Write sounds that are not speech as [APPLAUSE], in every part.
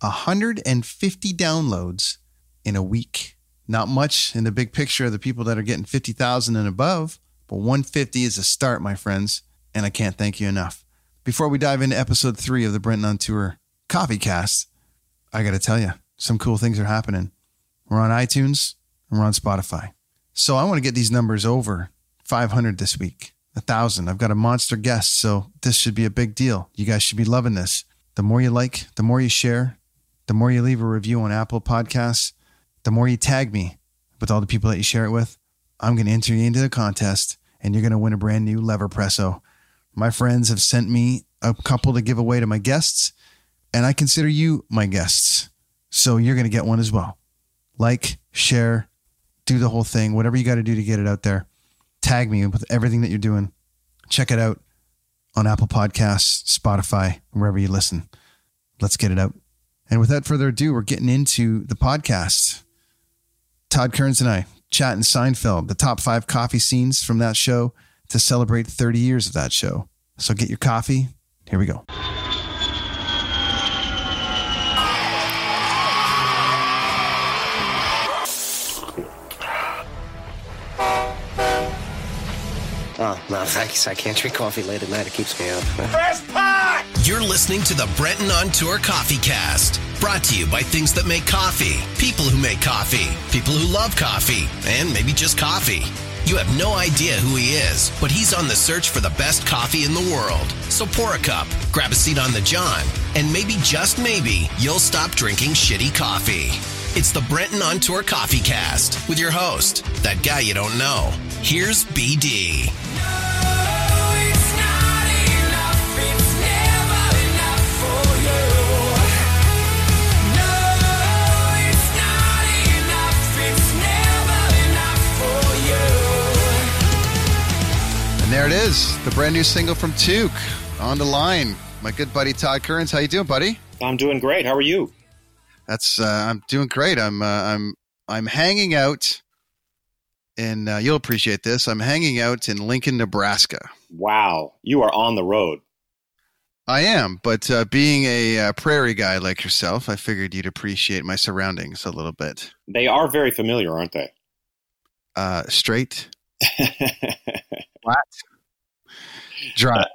150 downloads in a week. Not much in the big picture of the people that are getting 50,000 and above, but 150 is a start, my friends, and I can't thank you enough. Before we dive into episode three of the Brenton on Tour Coffee Cast, I got to tell you, some cool things are happening. We're on iTunes and we're on Spotify. So I want to get these numbers over 500 this week, a thousand. I've got a monster guest, so this should be a big deal. You guys should be loving this. The more you like, the more you share, the more you leave a review on Apple Podcasts, the more you tag me with all the people that you share it with. I'm going to enter you into the contest and you're going to win a brand new Leverpresso. My friends have sent me a couple to give away to my guests, and I consider you my guests. So you're going to get one as well. Like, share, do the whole thing, whatever you got to do to get it out there. Tag me with everything that you're doing. Check it out on Apple Podcasts, Spotify, wherever you listen. Let's get it out. And without further ado, we're getting into the podcast. Todd Kerns and I chatting Seinfeld, the top five coffee scenes from that show to celebrate 30 years of that show. So get your coffee. Here we go. Oh, no, thanks. I can't drink coffee late at night. It keeps me up. You're listening to the Brenton on Tour Coffee Cast, brought to you by things that make coffee, people who make coffee, people who love coffee, and maybe just coffee. You have no idea who he is, but he's on the search for the best coffee in the world. So pour a cup, grab a seat on the John, and maybe just maybe you'll stop drinking shitty coffee. It's the Brenton on Tour Coffee Cast with your host, that guy you don't know. Here's BD. There it is, the brand new single from Toque on the line. My good buddy Todd Kerns. How you doing, buddy? I'm doing great. How are you? That's uh, I'm doing great. I'm uh, I'm I'm hanging out in uh, you'll appreciate this. I'm hanging out in Lincoln, Nebraska. Wow, you are on the road. I am, but uh, being a uh, prairie guy like yourself, I figured you'd appreciate my surroundings a little bit. They are very familiar, aren't they? Uh, straight, [LAUGHS] flat, dry.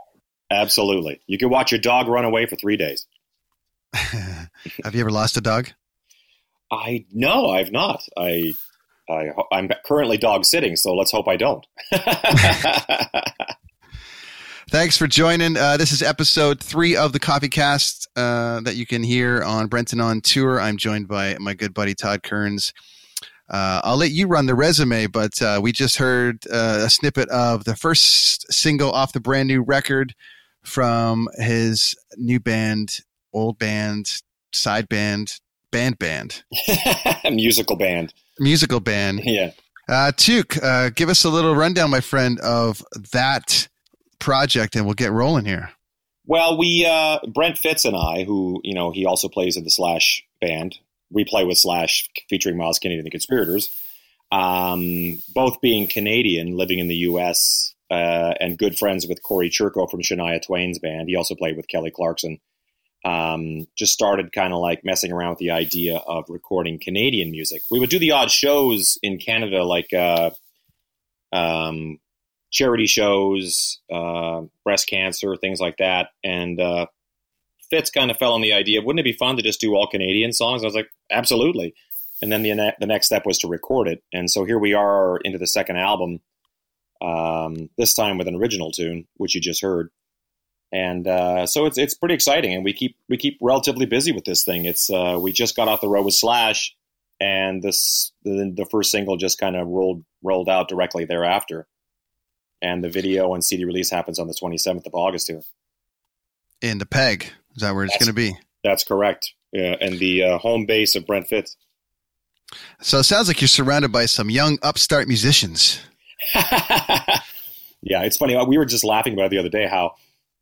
Absolutely. You can watch your dog run away for three days. [LAUGHS] Have you ever lost a dog? I no, I've not. I, I I'm currently dog sitting, so let's hope I don't. [LAUGHS] Thanks for joining. Uh, this is episode three of the Coffee Cast uh, that you can hear on Brenton on Tour. I'm joined by my good buddy Todd Kerns. Uh, I'll let you run the resume, but uh, we just heard uh, a snippet of the first single off the brand new record from his new band, old band, side band, band band, [LAUGHS] Musical band. musical band. Yeah. Uh, Toque, uh, give us a little rundown, my friend, of that project, and we'll get rolling here. Well, we uh, Brent Fitz and I, who you know, he also plays in the Slash band. We play with Slash, featuring Myles Kennedy and the Conspirators. Um, both being Canadian, living in the U.S. Uh, and good friends with Corey Churko from Shania Twain's band. He also played with Kelly Clarkson. Um, just started kind of like messing around with the idea of recording Canadian music. We would do the odd shows in Canada, like uh, um, charity shows, uh, breast cancer, things like that. And uh, Fitz kind of fell on the idea, of wouldn't it be fun to just do all Canadian songs? I was like, absolutely. And then the, the next step was to record it. And so here we are into the second album, um, this time with an original tune, which you just heard. And uh, so it's it's pretty exciting, and we keep we keep relatively busy with this thing. It's uh, we just got off the road with Slash, and this the, the first single just kind of rolled rolled out directly thereafter, and the video and CD release happens on the 27th of August here. In the peg, is that where it's going to be? That's correct. uh, and the uh, home base of Brent Fitz. So it sounds like you're surrounded by some young upstart musicians. [LAUGHS] yeah, it's funny. We were just laughing about it the other day how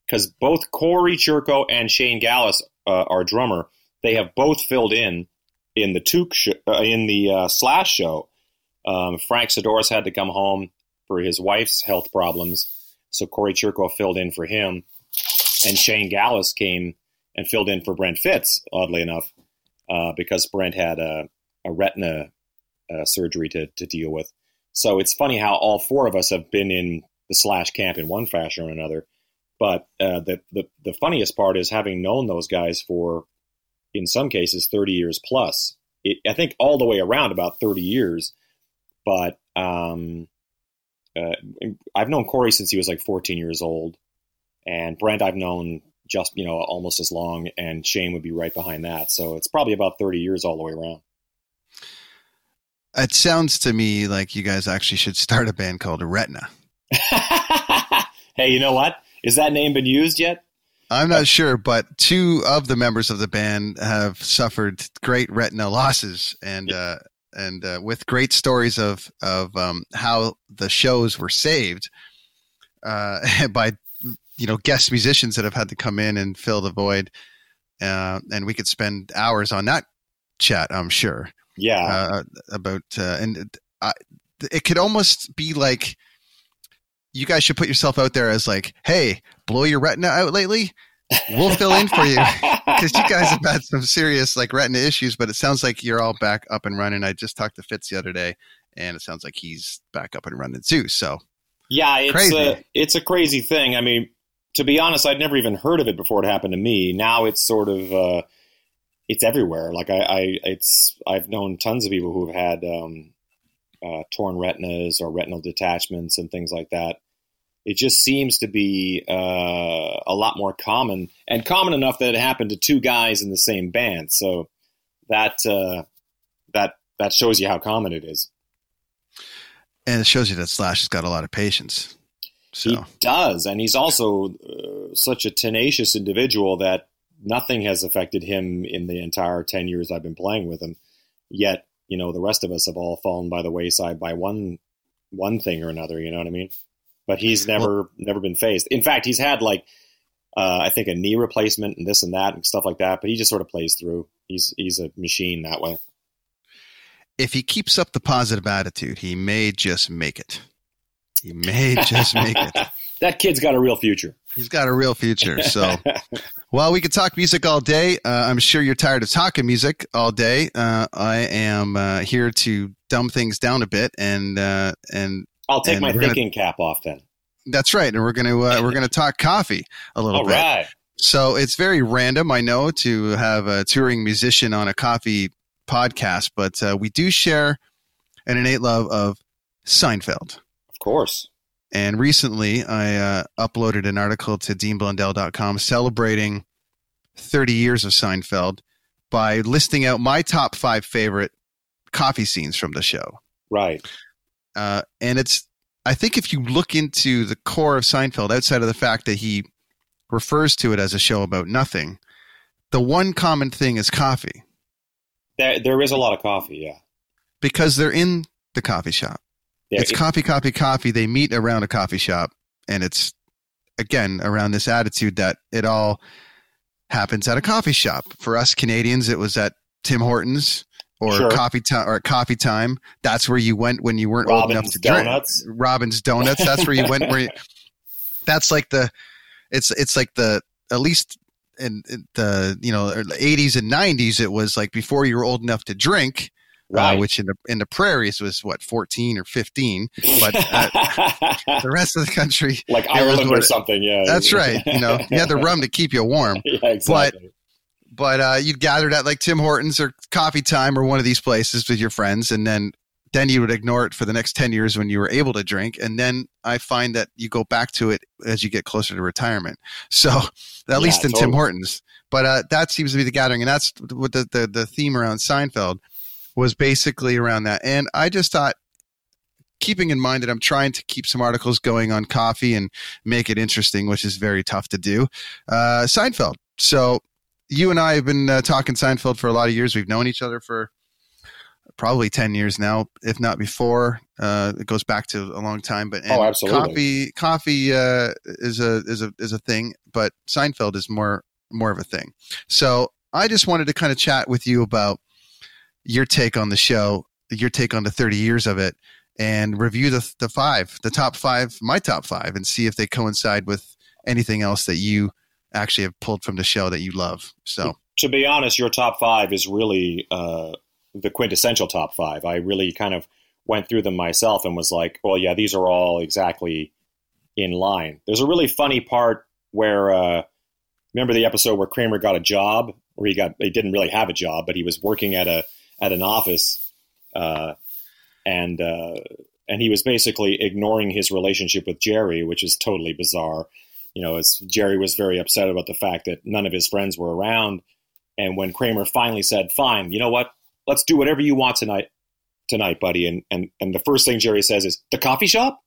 because both Corey Churko and Shane Gaalaas, uh, our drummer, they have both filled in in the Toque sh- uh, in the uh, Slash show. Um, Frank Sidoris had to come home for his wife's health problems, so Corey Churko filled in for him, and Shane Gaalaas came and filled in for Brent Fitz. Oddly enough, uh, because Brent had a, a retina uh, surgery to to deal with. So it's funny how all four of us have been in the Slash camp in one fashion or another. But uh, the, the the funniest part is having known those guys for, in some cases, thirty years plus. It, I think all the way around about thirty years. But um, uh, I've known Corey since he was like fourteen years old, and Brent I've known just you know almost as long, and Shane would be right behind that. So it's probably about thirty years all the way around. It sounds to me like you guys actually should start a band called Retina. [LAUGHS] hey, you know what? Is that name been used yet? I'm not sure, but two of the members of the band have suffered great retina losses, and uh, and uh, with great stories of of um, how the shows were saved uh, [LAUGHS] by you know guest musicians that have had to come in and fill the void, uh, and we could spend hours on that chat. I'm sure. Yeah. Uh, about uh, and it could almost be like you guys should put yourself out there as like, hey, blow your retina out lately. We'll fill in for you [LAUGHS] because you guys have had some serious like retina issues, but it sounds like you're all back up and running. I just talked to Fitz the other day, and it sounds like he's back up and running too. So, yeah, it's crazy. a it's a crazy thing. I mean, to be honest, I'd never even heard of it before it happened to me. Now it's sort of uh, it's everywhere. Like I, I, it's I've known tons of people who have had um, uh, torn retinas or retinal detachments and things like that. It just seems to be uh, a lot more common and common enough that it happened to two guys in the same band. So that uh, that that shows you how common it is. And it shows you that Slash has got a lot of patience. So. He does, and he's also uh, such a tenacious individual that nothing has affected him in the entire ten years I've been playing with him. Yet you know the rest of us have all fallen by the wayside by one one thing or another you know what i mean? But he's never well, never been faced in fact he's had like uh, i think a knee replacement and this and that and stuff like that but he just sort of plays through. He's he's a machine that way. If he keeps up the positive attitude he may just make it he may just make it [LAUGHS] that kid's got a real future He's got a real future. So, [LAUGHS] well, we could talk music all day. Uh, I'm sure you're tired of talking music all day. Uh, I am uh, here to dumb things down a bit, and uh, and I'll take and my thinking gonna, cap off then. That's right, and we're gonna uh, we're gonna talk coffee a little all bit. Right. So it's very random, I know, to have a touring musician on a coffee podcast, but uh, we do share an innate love of Seinfeld. Of course. And recently, I uh, uploaded an article to deanblundell.com celebrating 30 years of Seinfeld by listing out my top five favorite coffee scenes from the show. Right. Uh, and it's, I think if you look into the core of Seinfeld, outside of the fact that he refers to it as a show about nothing, the one common thing is coffee. There, there is a lot of coffee, yeah. Because they're in the coffee shop. Yeah, it's it, coffee, coffee, coffee. They meet around a coffee shop, and it's again around this attitude that it all happens at a coffee shop. For us Canadians, it was at Tim Hortons or sure. coffee time or coffee time. That's where you went when you weren't Robin's old enough to Donuts. drink. Robin's Donuts. That's where you went. Where you, [LAUGHS] that's like the it's it's like the at least in, the you know 80s and 90s it was like before you were old enough to drink right. uh, which in the in the prairies was what 14 or 15 but uh, [LAUGHS] the rest of the country like ireland or something yeah that's right you know you had the [LAUGHS] rum to keep you warm [LAUGHS] yeah, exactly. but but uh, you'd gathered at like tim hortons or coffee time or one of these places with your friends and then then you would ignore it for the next 10 years when you were able to drink and then i find that you go back to it as you get closer to retirement so at yeah, least in totally. tim hortons but uh, that seems to be the gathering and that's what the, the, the theme around seinfeld was basically around that. And I just thought, keeping in mind that I'm trying to keep some articles going on coffee and make it interesting, which is very tough to do, uh, Seinfeld. So you and I have been uh, talking Seinfeld for a lot of years. We've known each other for probably 10 years now, if not before. Uh, it goes back to a long time, but oh, absolutely. coffee, coffee, uh, is a, is a, is a thing, but Seinfeld is more, more of a thing. So I just wanted to kind of chat with you about your take on the show, your take on the 30 years of it and review the, the five, the top five, my top five and see if they coincide with anything else that you actually have pulled from the show that you love. So to be honest, your top five is really, uh, the quintessential top five. I really kind of went through them myself and was like, well, yeah, these are all exactly in line. There's a really funny part where, uh, remember the episode where Kramer got a job, where he got he didn't really have a job, but he was working at a at an office, uh, and uh, and he was basically ignoring his relationship with Jerry, which is totally bizarre. You know, as Jerry was very upset about the fact that none of his friends were around, and when Kramer finally said, "Fine, you know what? let's do whatever you want tonight, tonight, buddy. And and and the first thing Jerry says is the coffee shop.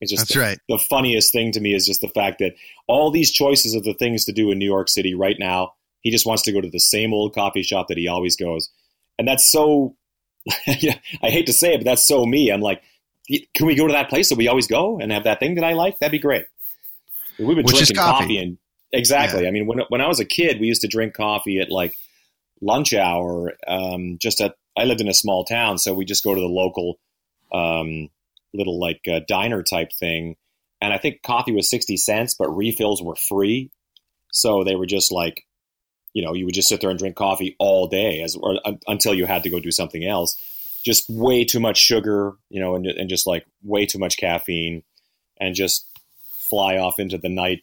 It's just That's the, right. the funniest thing to me is just the fact that all these choices of the things to do in New York City right now, he just wants to go to the same old coffee shop that he always goes, and that's so. [LAUGHS] yeah, I hate to say it, but that's so me. I'm like, can we go to that place that we always go and have that thing that I like? That'd be great. We've been Which drinking coffee. coffee and exactly. I mean, when when I was a kid, we used to drink coffee at like lunch hour. Um, just at I lived in a small town, so we just go to the local um, little like uh, diner type thing, and I think coffee was sixty cents, but refills were free. So they were just like, you know, you would just sit there and drink coffee all day, as or un, until you had to go do something else. Just way too much sugar, you know, and, and just like way too much caffeine, and just fly off into the night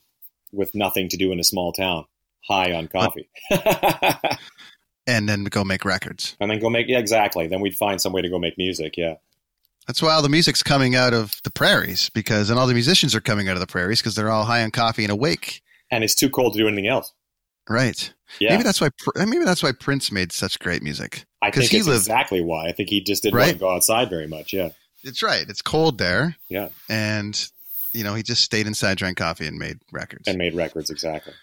with nothing to do in a small town, high on coffee. [LAUGHS] and then go make records. and then go make yeah exactly then we'd find some way to go make music yeah That's why all the music's coming out of the prairies because, and all the musicians are coming out of the prairies because they're all high on coffee and awake. and it's too cold to do anything else Right. yeah Maybe that's why. Maybe that's why Prince made such great music. i think he it's lived- exactly why i think he just didn't Right. want to go outside very much yeah It's right. It's cold there, yeah and you know he just stayed inside, drank coffee, and made records. and made records exactly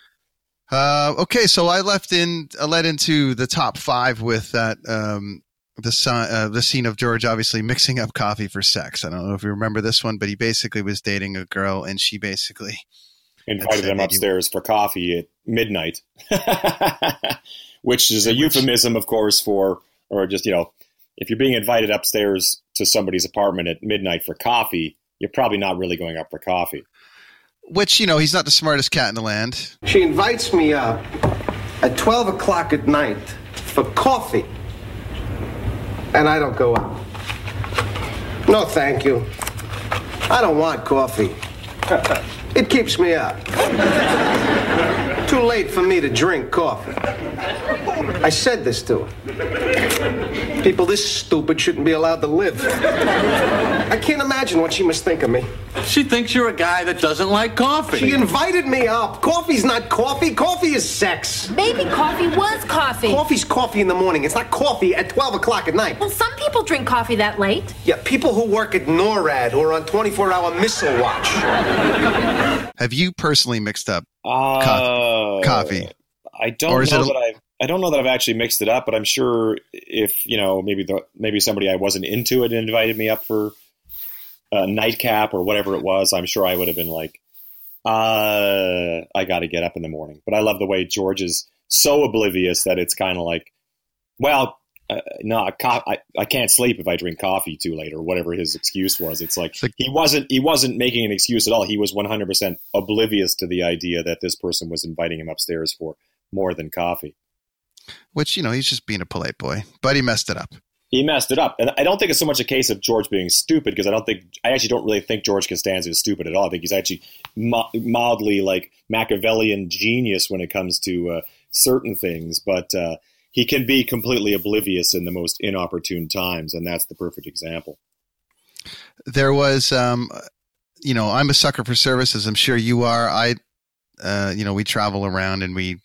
Uh, okay, so I left in, I led into the top five with that um, the son, uh, the scene of George obviously mixing up coffee for sex. I don't know if you remember this one, but he basically was dating a girl, and she basically invited said him that you- upstairs for coffee at midnight [LAUGHS] which is a euphemism of course for or just you know if you're being invited upstairs to somebody's apartment at midnight for coffee you're probably not really going up for coffee which you know he's not the smartest cat in the land. She invites me up at 12 o'clock at night for coffee. And I don't go up. No, thank you. I don't want coffee. It keeps me up. Too late for me to drink coffee. I said this to her. People this stupid shouldn't be allowed to live. I can't imagine what she must think of me. She thinks you're a guy that doesn't like coffee. She invited me up. Coffee's not coffee. Coffee is sex. Maybe coffee was coffee. Coffee's coffee in the morning. It's not coffee at 12 o'clock at night. Well, some people drink coffee that late. Yeah, people who work at NORAD who are on 24 hour missile watch. Have you personally mixed up uh, coffee? I don't Or is know it a- that I've I don't know that I've actually mixed it up, but I'm sure if you know maybe the maybe somebody I wasn't into it invited me up for a nightcap or whatever it was, I'm sure I would have been like, uh, I got to get up in the morning. But I love the way George is so oblivious that it's kind of like, well, uh, no, co- I, I can't sleep if I drink coffee too late or whatever his excuse was. It's like, he wasn't he wasn't making an excuse at all. He was 100% oblivious to the idea that this person was inviting him upstairs for more than coffee. Which you know he's just being a polite boy, but he messed it up. He messed it up, and I don't think it's so much a case of George being stupid because I don't think I actually don't really think George Costanza is stupid at all. I think he's actually mi- mildly like Machiavellian genius when it comes to uh, certain things, but uh, he can be completely oblivious in the most inopportune times, and that's the perfect example. There was, um, you know, I'm a sucker for services. I'm sure you are. I, uh, you know, we travel around and we,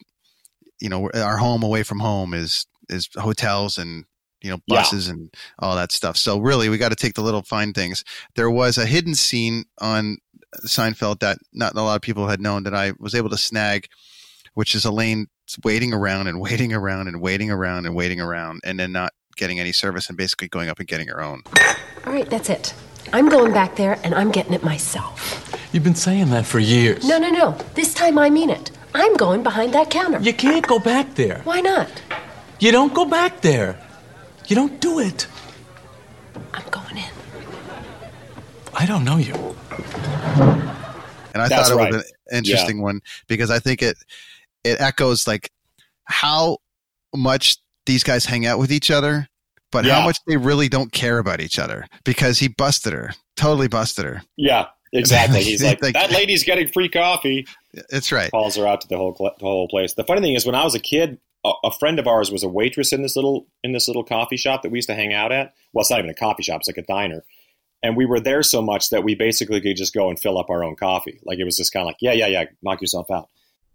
you know, our home away from home is is hotels and you know Yeah. buses and all that stuff. So really, we got to take the little fine things. There was a hidden scene on Seinfeld that not a lot of people had known that I was able to snag, which is Elaine waiting around and waiting around and waiting around and waiting around and then not getting any service and basically going up and getting her own. All right, that's it. I'm going back there and I'm getting it myself. You've been saying that for years. No, no, no. This time I mean it. I'm going behind that counter. You can't go back there. Why not? You don't go back there. You don't do it. I'm going in. I don't know you. And I That's thought it right. was an interesting one because I think it it echoes like how much these guys hang out with each other, but how much they really don't care about each other because he busted her, totally busted her. Yeah, exactly. He's [LAUGHS] like, Like- that lady's getting free coffee. That's right. Calls her out to the whole the whole place. The funny thing is, when I was a kid, a, a friend of ours was a waitress in this little in this little coffee shop that we used to hang out at. Well, it's not even a coffee shop; it's like a diner. And we were there so much that we basically could just go and fill up our own coffee. Like it was just kind of like, yeah, yeah, yeah, knock yourself out.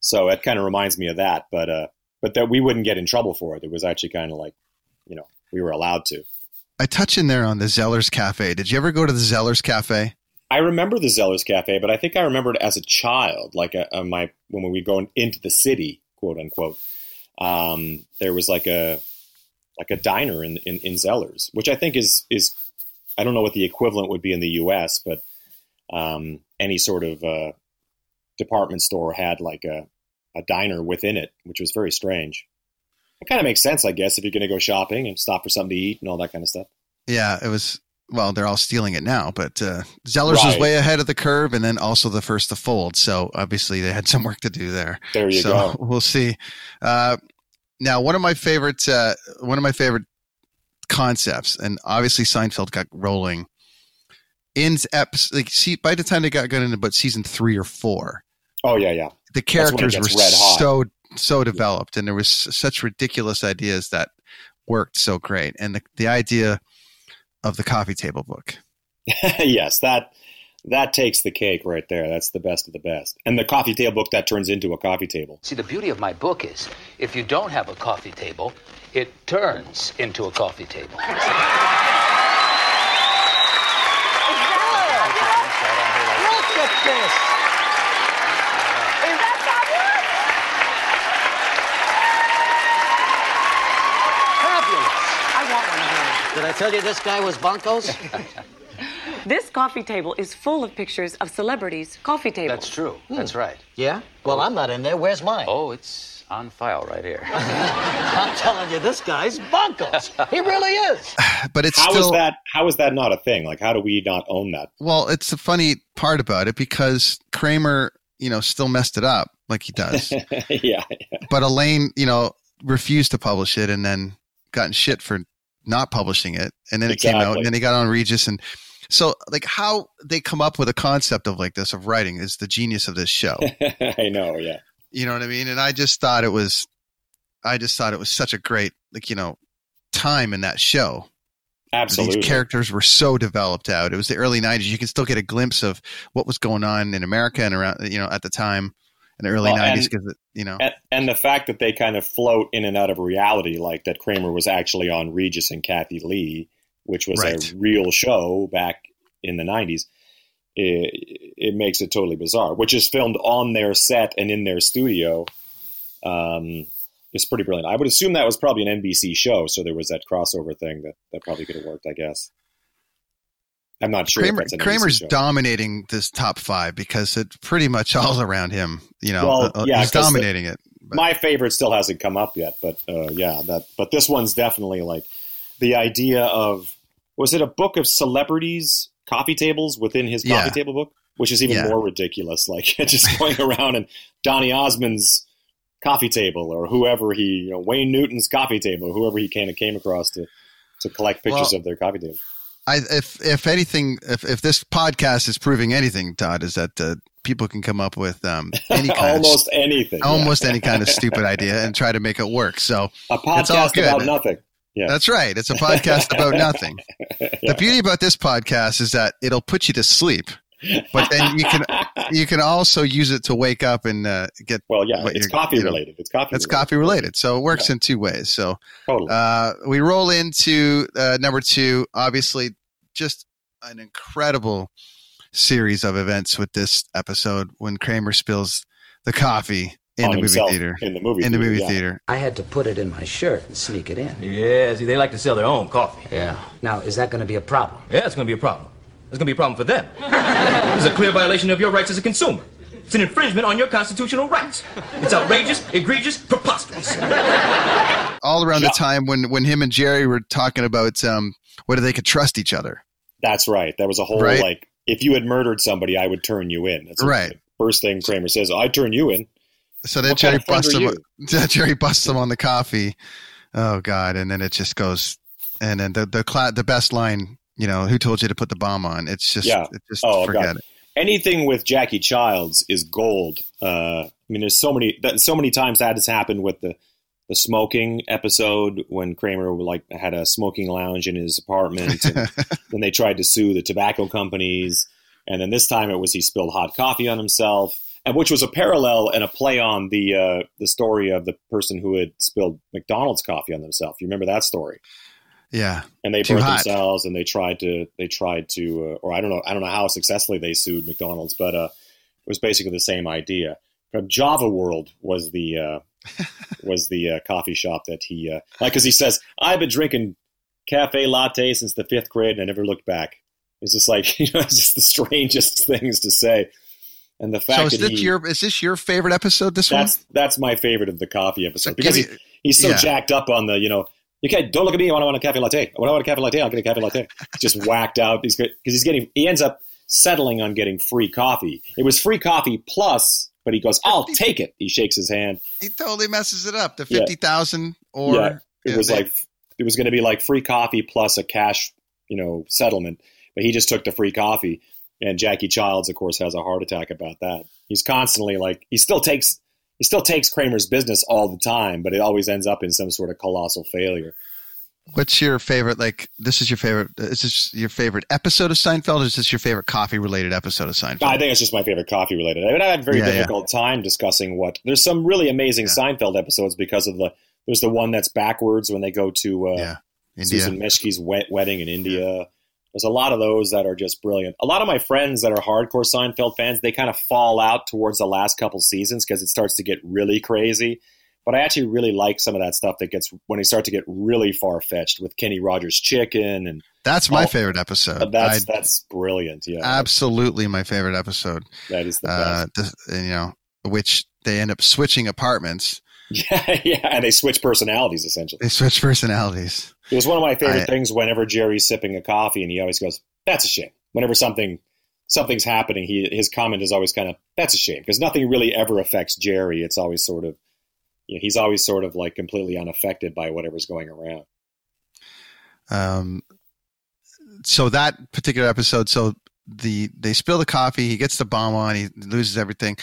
So it kind of reminds me of that, but uh, but that we wouldn't get in trouble for it. It was actually kind of like, you know, we were allowed to. I touch in there on the Zeller's Cafe. Did you ever go to the Zeller's Cafe? I remember the Zeller's Cafe, but I think I remember it as a child, like uh uh my when we go into the city, quote unquote. Um, there was like a like a diner in, in in Zeller's, which I think is is I don't know what the equivalent would be in the U.S., but um, any sort of uh, department store had like a a diner within it, which was very strange. It kind of makes sense, I guess, if you're going to go shopping and stop for something to eat and all that kind of stuff. Yeah, it was. Well, they're all stealing it now, but uh, Zeller's was way ahead of the curve, and then also the first to fold. So obviously they had [LAUGHS] some work to do there. There you so go. [LAUGHS] we'll see. Uh, now, one of my favorite, uh, one of my favorite concepts, and obviously Seinfeld got rolling in eps like see by the time they got going into about season three or four, Oh yeah, yeah. the That's when it characters were gets red hot. so so developed, and there was such ridiculous ideas that worked so great, and the the idea of the coffee table book. [LAUGHS] yes, that that takes the cake right there. That's the best of the best. And the coffee table book that turns into a coffee table. See, the beauty of my book is if you don't have a coffee table, it turns into a coffee table. [LAUGHS] Look at this. Is that Fabulous. I want one of those. Did I tell you this guy was Bunkos? [LAUGHS] This coffee table is full of pictures of celebrities' coffee tables. That's true. Hmm. That's right. yeah? Well, I'm not in there. Where's mine? Oh, it's on file right here. [LAUGHS] I'm telling you, this guy's Bunkos. He really is. [SIGHS] But it's How is still that? How is that not a thing? Like, how do we not own that? well, it's the funny part about it because Kramer, you know, still messed it up like he does. [LAUGHS] yeah, yeah. but Elaine, you know, refused to publish it and then got in shit for not publishing it. And then it came out and then he got on Regis and so like how they come up with a concept of like this of writing is the genius of this show. [LAUGHS] I know. Yeah. you know what I mean? And I just thought it was I just thought it was such a great like, you know, time in that show. Absolutely. These characters were so developed out. It was the early '90s. You can still get a glimpse of what was going on in America and around, you know, at the time in the early Well, '90s. Because you know, And, and the fact that they kind of float in and out of reality, like that Kramer was actually on Regis and Kathie Lee, which was Right. a real show back in the 90s, it, it makes it totally bizarre, which is filmed on their set and in their studio. Um, it's pretty brilliant. I would assume that was probably an NBC show, so there was that crossover thing that, that probably could have worked, I guess. I'm not sure. if Kramer, Kramer's dominating this top five because it's pretty much all around him. You know, Well, Uh, yeah, he's 'cause the- dominating it. my favorite still hasn't come up yet, but uh, yeah, that. But this one's definitely like the idea of was it a book of celebrities coffee tables within his coffee Yeah. table book, which is even Yeah. more ridiculous. Like [LAUGHS] just going around and Donny Osmond's coffee table or whoever he, you know, Wayne Newton's coffee table, or whoever he came came across to to collect pictures Well, of their coffee table. I, if if anything, if if this podcast is proving anything, Todd, is that uh, people can come up with um, [LAUGHS] any kind almost of, anything, almost yeah. any kind of stupid idea, and try to make it work. So a it's all podcast good. about nothing. Yeah, That's right. It's a podcast about nothing. [LAUGHS] The beauty about this podcast is that it'll put you to sleep, but then you can [LAUGHS] you can also use it to wake up and uh, get. Well, yeah, it's coffee you know, related. It's coffee. It's related. coffee related, so it works in two ways. So Totally. uh, we roll into uh, number two. Obviously, just an incredible series of events with this episode when Kramer spills the coffee in On the movie theater. in the movie in the theater, movie yeah. theater. I had to put it in my shirt and sneak it in. Yeah, see, they like to sell their own coffee. Yeah. Now, is that going to be a problem? Yeah, it's going to be a problem. It's going to be a problem for them. [LAUGHS] It's a clear violation of your rights as a consumer. It's an infringement on your constitutional rights. It's outrageous, egregious, preposterous. All around the time when when him and Jerry were talking about um, whether they could trust each other. That's right. That was a whole Right. like if you had murdered somebody, I would turn you in. That's Right. The first thing Kramer says, "I turn you in." So then Jerry kind of busts are him. [LAUGHS] Jerry busts him on the coffee. Oh God! And then it just goes. And then the the cla- the best line, you know, who told you to put the balm on? It's just, yeah. it just oh, forget God. it. Anything with Jackie Chiles is gold. Uh, I mean, there's so many that so many times that has happened with the the smoking episode when Kramer like had a smoking lounge in his apartment, and [LAUGHS] then they tried to sue the tobacco companies, and then this time it was he spilled hot coffee on himself, and which was a parallel and a play on the uh, the story of the person who had spilled McDonald's coffee on themselves. You remember that story? Yeah. and they burnt hot. themselves and they tried to they tried to uh, or I don't know I don't know how successfully they sued McDonald's but uh, it was basically the same idea. Java World was the uh, [LAUGHS] was the uh, coffee shop that he uh, like because he says I've been drinking cafe latte since the fifth grade and I never looked back. It's just like [LAUGHS] you know it's just the strangest [LAUGHS] things to say. And the fact So is that this he, your is this your favorite episode? This one? that's that's my favorite of the coffee episode So because he, he's so yeah. jacked up on the you know you can't don't look at me I want to want a cafe latte. When I want a cafe latte I'll get a cafe latte. Just whacked out he's because he's getting he ends up settling on getting free coffee. It was free coffee plus but he goes I'll take it. He shakes his hand. He totally messes it up. The Yeah. fifty thousand or yeah it yeah, was like it was going to be like free coffee plus a cash you know settlement but he just took the free coffee. And Jackie Chiles of course has a heart attack about that. He's constantly like he still takes he still takes Kramer's business all the time but it always ends up in some sort of colossal failure What's your favorite? Like, this is your favorite. Is this your favorite episode of Seinfeld? Or is this your favorite coffee related episode of Seinfeld? I think it's just my favorite coffee related. I mean, I had a very Yeah, yeah. difficult time discussing what. There's some really amazing Seinfeld episodes because of the. There's the one that's backwards when they go to uh, Yeah. Sue Ellen Mischke's wet wedding in India. There's a lot of those that are just brilliant. A lot of my friends that are hardcore Seinfeld fans, they kind of fall out towards the last couple seasons because it starts to get really crazy. But I actually really like some of that stuff that gets when they start to get really far fetched with Kenny Rogers Chicken and That's my Oh, favorite episode. that's I- that's brilliant. Yeah, absolutely my favorite episode. that is the Uh, the, you know, which they end up switching apartments. [LAUGHS] Yeah, yeah, and they switch personalities essentially. They switch personalities. It was one of my favorite I- things whenever Jerry's sipping a coffee and he always goes, "That's a shame." Whenever something something's happening, he his comment is always kind of, "That's a shame," because nothing really ever affects Jerry. It's always sort of, you know, he's always sort of like completely unaffected by whatever's going around. Um, so that particular episode, so the they spill the coffee. He gets the balm on. He loses everything.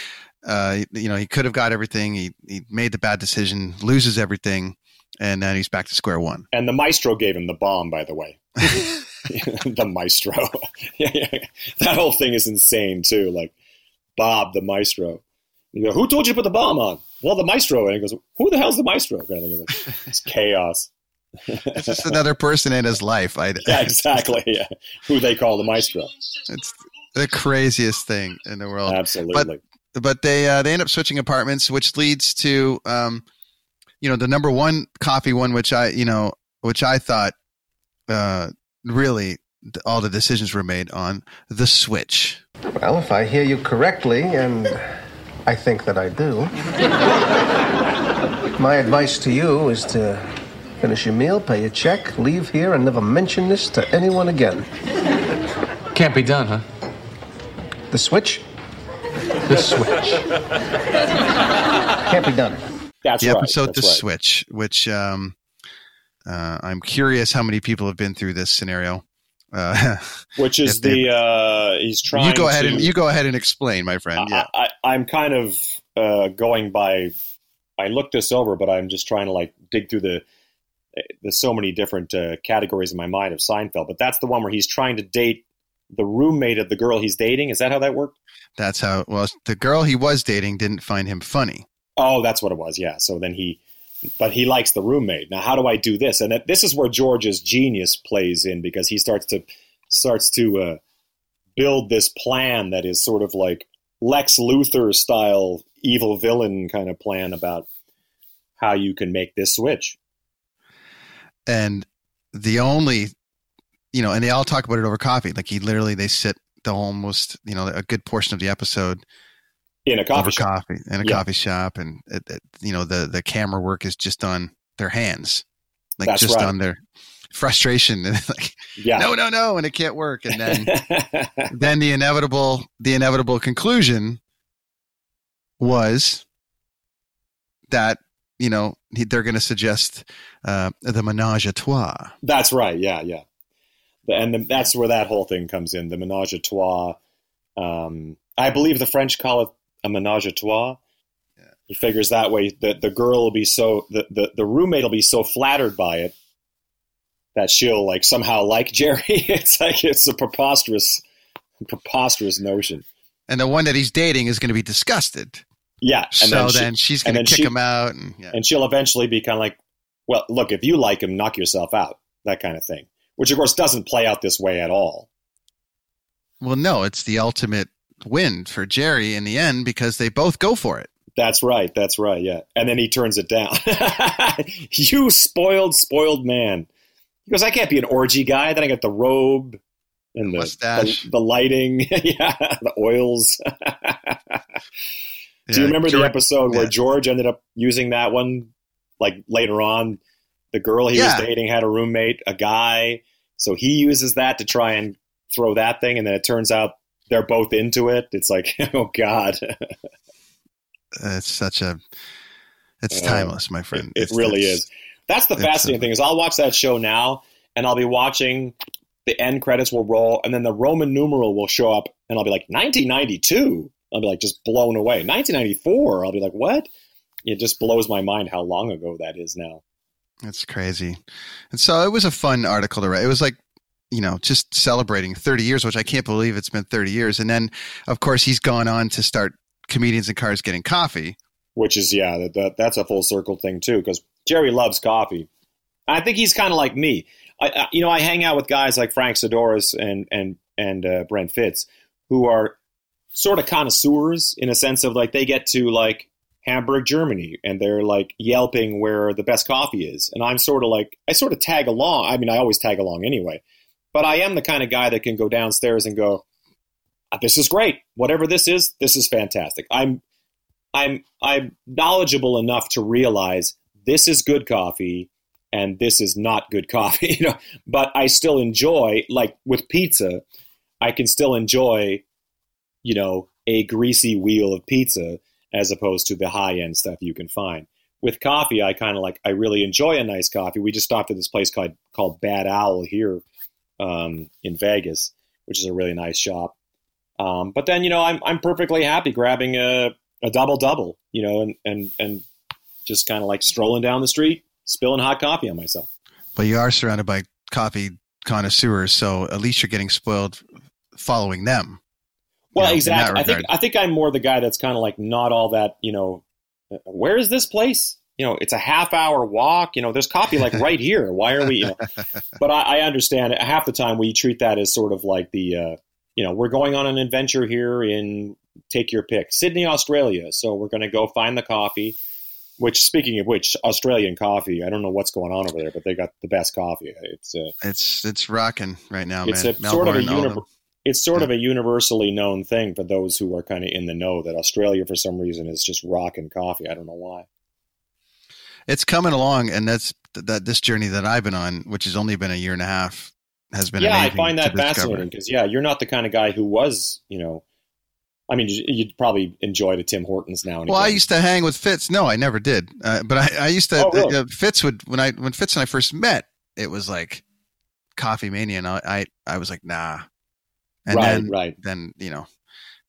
Uh, you know, he could have got everything. He he made the bad decision, loses everything, and then he's back to square one. And the maestro gave him the balm, by the way. [LAUGHS] [LAUGHS] the maestro. [LAUGHS] yeah, yeah. That whole thing is insane too. Like Bob, the maestro. You go, who told you to put the balm on? Well, the maestro. And he goes, who the hell's the maestro? Kind of thing. It's chaos. It's just another person in his life. I, yeah, exactly. Yeah. Who they call the maestro. It's the craziest thing in the world. Absolutely. But but they uh, they end up switching apartments, which leads to um, you know, the number one coffee one, which I you know, which I thought uh, really all the decisions were made on the switch. Well, if I hear you correctly, and I think that I do, [LAUGHS] my advice to you is to finish your meal, pay your check, leave here, and never mention this to anyone again. Can't be done, huh? The switch? The switch. Can't be done. That's the right. episode That's the right. switch, which um, uh, I'm curious how many people have been through this scenario. Uh, [LAUGHS] which is if they- the uh, he's trying. you go ahead to, and you go ahead and explain, my friend. Yeah. I, I, I'm kind of uh, going by. I looked this over, but I'm just trying to like dig through the. There's so many different uh, categories in my mind of Seinfeld, but that's the one where he's trying to date the roommate of the girl he's dating. Is that how that worked? That's how. Well, the girl he was dating didn't find him funny. Oh, that's what it was. Yeah. So then he, but he likes the roommate. Now, how do I do this? And that, this is where George's genius plays in because he starts to starts to uh, build this plan that is sort of like Lex Luthor style evil villain kind of plan about how you can make this switch. and the only you know and they all talk about it over coffee like he literally they sit the almost you know a good portion of the episode In a coffee over shop. coffee in a Yeah. coffee shop and it, it, you know the the camera work is just on their hands like That's just right. on their frustration and [LAUGHS] like Yeah. no no no and it can't work and then [LAUGHS] then the inevitable the inevitable conclusion was that you know they're going to suggest uh, the menage a trois That's right. Yeah, yeah. And the, that's where that whole thing comes in. The menage a trois. Um, I believe the French call it a menage a trois. He figures that way that the girl will be so the, the the roommate will be so flattered by it that she'll like somehow like Jerry. [LAUGHS] it's like it's a preposterous, preposterous notion. and the one that he's dating is going to be disgusted. Yeah. And so she- then she's going to kick she- him out, and yeah. and she'll eventually be kind of like, well, look, if you like him, knock yourself out, that kind of thing. Which of course doesn't play out this way at all. well, no, it's the ultimate win for Jerry in the end because they both go for it. That's right. That's right. Yeah. And then he turns it down. [LAUGHS] you spoiled, spoiled man. He goes, I can't be an orgy guy. Then I got the robe and the, Mustache. the, the lighting. [LAUGHS] yeah. The oils. [LAUGHS] Do Yeah, you remember the episode where yeah. George ended up using that one? Like later on, the girl he Yeah. was dating had a roommate, a guy. So he uses that to try and throw that thing. And then it turns out they're both into it. It's like, [LAUGHS] oh God. It's such a, it's Uh, timeless, my friend. It It's- really is. That's the fascinating a- thing is I'll watch that show now and I'll be watching the end credits will roll and then the Roman numeral will show up and I'll be like 1992. I'll be like just blown away. 1994. I'll be like what? It just blows my mind how long ago that is now. It's crazy. And so it was a fun article to write. It was like, you know, just celebrating 30 years, which I can't believe it's been 30 years. And then, of course, he's gone on to start Comedians in Cars Getting Coffee. Which is yeah, that, that that's a full circle thing too because Jerry loves coffee. I think he's kind of like me. I, I, you know, I hang out with guys like Frank Sidoris and and and uh, Brent Fitz, who are sort of connoisseurs in a sense of like they get to like Hamburg, Germany, and they're like yelping where the best coffee is, and I'm sort of like I sort of tag along. I mean, I always tag along anyway, but I am the kind of guy that can go downstairs and go, "Ah, "This is great. Whatever this is, this is fantastic." I'm I'm I'm knowledgeable enough to realize this is good coffee and this is not good [LAUGHS] coffee, you know. But I still enjoy, like with pizza, I can still enjoy, you know, a greasy wheel of pizza as opposed to the high end stuff you can find. With coffee, I kind of like I really enjoy a nice coffee. We just stopped at this place called called Bad Owl here um, in Vegas, which is a really nice shop. Um, but then you know I'm I'm perfectly happy grabbing a a double double, you know, and and and just kind of like strolling down the street, spilling hot coffee on myself. But you are surrounded by coffee connoisseurs, so at least you're getting spoiled following them. Well, know, exactly. I think. I think I'm more the guy that's kind of like not all that, you know. uh, Where is this place? You know, it's a half hour walk. You know, there's coffee like right here. Why are we? You know, [LAUGHS] but I, I understand. Half the time we treat that as sort of like the, uh, you know, we're going on an adventure here in take your pick, Sydney, Australia. So we're going to go find the coffee. Which, speaking of which, Australian coffee. I don't know what's going on over there, but they got the best coffee. It's uh, It's it's rocking right now, it's man. a sort of a Melbourne, all univer- them. It's sort of a universally known thing for those who are kind of in the know that Australia for some reason is just rocking coffee. I don't know why. It's coming along, and that's that this journey that I've been on, which has only been a year and a half, has been yeah, I find that fascinating because yeah, you're not the kind of guy who was, you know, I mean, you- you'd probably enjoy the Tim Hortons now and Well, I used to hang with Fitz. No, I never did. Uh, but I, I used to. Oh, really? uh, Fitz would when I when Fitz and I first met, it was like Coffee Mania, and I, I, I was like, nah. And Right, then, right. then you know,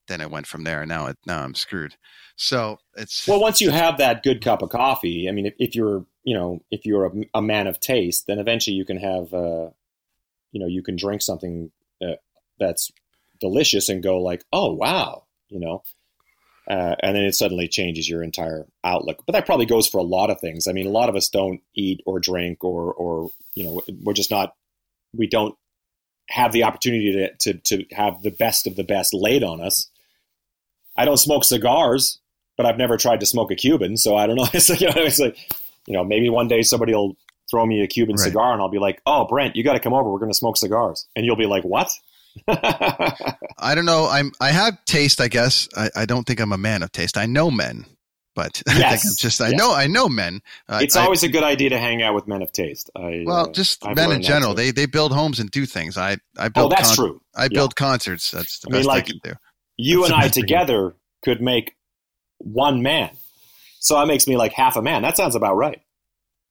then it went from there. Now, it, now I'm screwed. So it's Well, once you have that good cup of coffee, I mean, if, if you're, you know, if you're a, a man of taste, then eventually you can have, uh, you know, you can drink something uh, that's delicious and go like, oh wow, you know, uh, and then it suddenly changes your entire outlook. But that probably goes for a lot of things. I mean, a lot of us don't eat or drink or, or you know, we're just not, we don't have the opportunity to, to, to have the best of the best laid on us. I don't smoke cigars, but I've never tried to smoke a Cuban, so I don't know. [LAUGHS] It's like, you know, it's like, you know, maybe one day somebody will throw me a Cuban Right. cigar, and I'll be like, "Oh, Brent, you got to come over. We're going to smoke cigars," and you'll be like, "What?" [LAUGHS] I don't know. I'm I have taste, I guess. I, I don't think I'm a man of taste. I know men, but [LAUGHS] I think Yes. I'm just I Yes. know I know men. Uh, it's I- always a good idea to hang out with men of taste. I, well, uh, just I've men in general. They they build homes and do things. I I build. Oh, that's true. I Yeah. build concerts. That's the I mean, best like, I can do. you That's and I best I together could make one man. So that makes me like half a man. That sounds about right.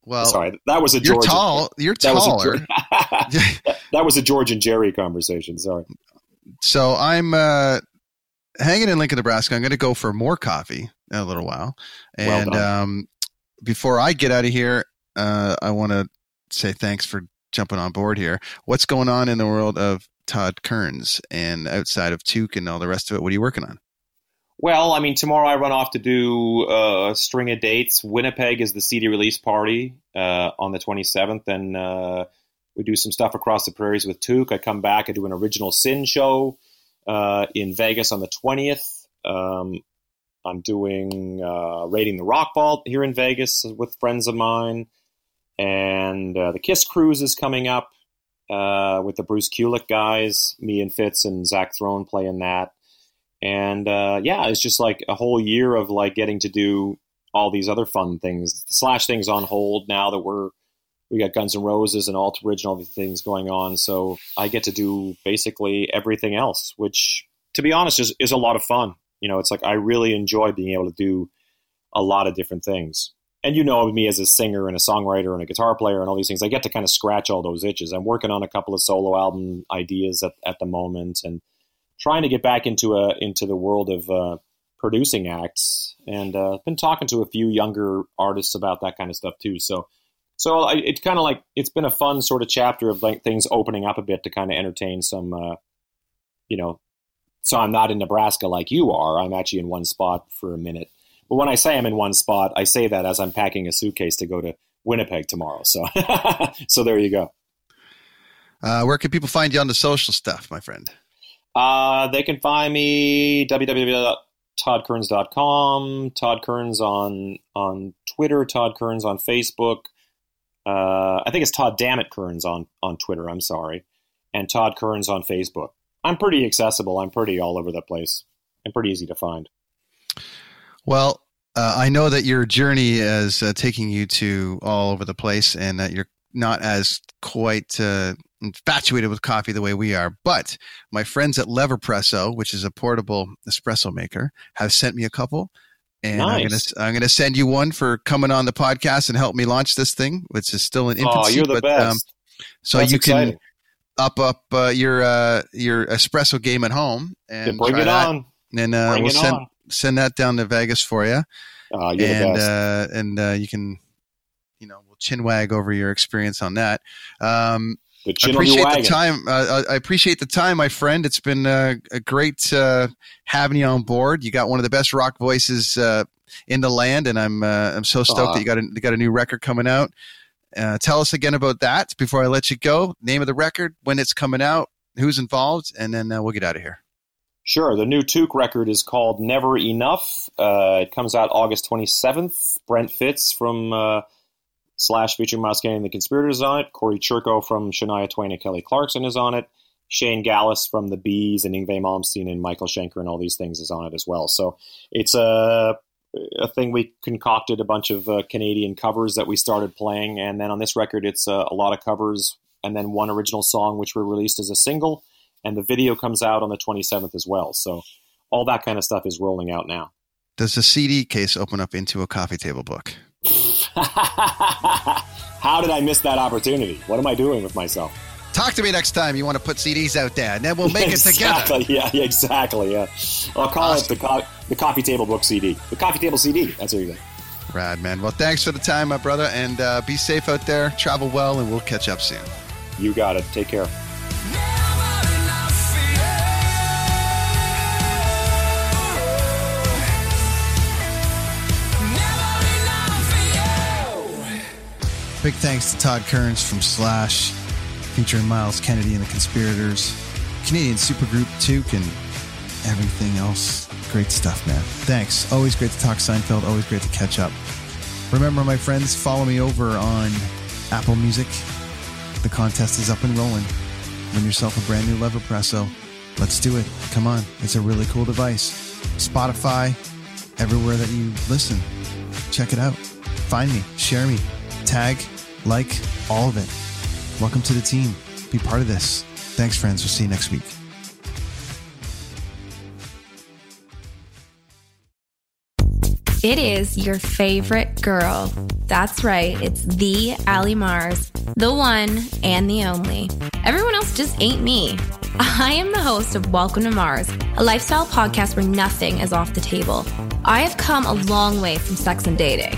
Well, sorry, that was a you're George. tall. You're that was a taller. [LAUGHS] [LAUGHS] That was a George and Jerry conversation. Sorry. so I'm uh, hanging in Lincoln, Nebraska. I'm going to go for more coffee in a little while, and done. um, before I get out of here, uh, I want to say thanks for jumping on board here. What's going on in the world of Todd Kerns and outside of Toque and all the rest of it? What are you working on? Well, I mean, tomorrow I run off to do uh, a string of dates. Winnipeg is the CD release party uh, on the 27th, and uh, we do some stuff across the prairies with Toque. I come back, I do an original Sin show uh, in Vegas on the 20th. Um, I'm doing uh, Raiding the Rock Vault here in Vegas with friends of mine, and uh, the Kiss Cruise is coming up uh, with the Bruce Kulick guys. Me and Fitz and Zach Throne playing that and uh, yeah, it's just like a whole year of like getting to do all these other fun things. The Slash thing's on hold now that we're we got Guns N' Roses and Alt and all these things going on, so I get to do basically everything else, which to be honest is is a lot of fun. You know, it's like I really enjoy being able to do a lot of different things. And you know me as a singer and a songwriter and a guitar player and all these things. I get to kind of scratch all those itches. I'm working on a couple of solo album ideas at, at the moment and trying to get back into a into the world of uh, producing acts, and uh, been talking to a few younger artists about that kind of stuff too. So, so I, it's kind of like it's been a fun sort of chapter of like things opening up a bit to kind of entertain some, uh, you know. So I'm not in Nebraska like you are. I'm actually in one spot for a minute. But when I say I'm in one spot, I say that as I'm packing a suitcase to go to Winnipeg tomorrow. So, [LAUGHS] so there you go. Uh, where can people find you on the social stuff, my friend? Uh, they can find me www.toddkerns.com, Todd Kerns on on Twitter, Todd Kerns on Facebook. Uh, I think it's Todd Dammit Kerns on on Twitter. I'm sorry, and Todd Kerns on Facebook. I'm pretty accessible. I'm pretty all over the place. I'm pretty easy to find. Well, uh, I know that your journey is uh, taking you to all over the place, and that you're not as quite uh, infatuated with coffee the way we are. But my friends at Leverpresso, which is a portable espresso maker, have sent me a couple, and I'm gonna I'm gonna send you one for coming on the podcast and help me launch this thing, which is still in infancy. Oh, you're the but, best. um, so That's you exciting. can up up uh, your uh, your espresso game at home and Yeah, bring try it that. on. And uh, Bring we'll send on. send that down to Vegas for you Oh, you're the and best. uh, and uh, you can, you know, we'll chin wag over your experience on that. Um, The I chin your appreciate the wagon. time. Uh, I I appreciate the time, my friend. It's been uh, a great uh, having you on board. You got one of the best rock voices uh, in the land, and I'm uh, I'm so stoked that you got a, you got a new record coming out. Uh, tell us again about that before I let you go. Name of the record, when it's coming out, who's involved, and then uh, we'll get out of here. Sure. The new Toque record is called Never Enough. Uh, it comes out August 27th. Brent Fitz from uh, Slash featuring Kennedy and the Conspirators on it. Cory Churko from Shania Twain and Kelly Clarkson is on it. Shane Gaalaas from the B'z and Yngwie Malmsteen and Michael Schenker and all these things is on it as well. So it's a, a thing we concocted a bunch of uh, Canadian covers that we started playing. And then on this record, it's uh, a lot of covers and then one original song, which were released as a single and the video comes out on the 27th as well. So all that kind of stuff is rolling out now. Does the CD case open up into a coffee table book? [LAUGHS] How did I miss that opportunity? What am I doing with myself? Talk to me next time you want to put CDs out there, and then we'll make [LAUGHS] exactly. it together. [LAUGHS] Yeah, exactly. Yeah, I'll call awesome. it the co- the coffee table book CD. The coffee table CD. That's what you say. Rad, man. Well, thanks for the time, my brother, and uh, be safe out there. Travel well, and we'll catch up soon. You got it. Take care. Big thanks to Todd Kerns from Slash, featuring Myles Kennedy and the Conspirators, Canadian supergroup Toque, and everything else. Great stuff, man. Thanks. Always great to talk Seinfeld. Always great to catch up. Remember, my friends, follow me over on Apple Music. The contest is up and rolling. Win yourself a brand new Leverpresso. Let's do it. Come on. It's a really cool device. Spotify, everywhere that you listen. Check it out. Find me, share me, tag, like, all of it. Welcome to the team. Be part of this. Thanks, friends. We'll see you next week. It is your favorite girl. That's right, it's the Allie Mars, the one and the only. Everyone else just ain't me. I am the host of Welcome to Mars, a lifestyle podcast where nothing is off the table. I have come a long way from sex and dating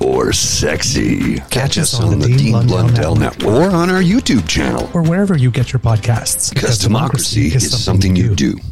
or sexy. Catch, Catch us on, on the, Dean, Dean Blundell, Blundell Network. or on our YouTube channel or wherever you get your podcasts. Because, because democracy, democracy, is, something, something you do. do.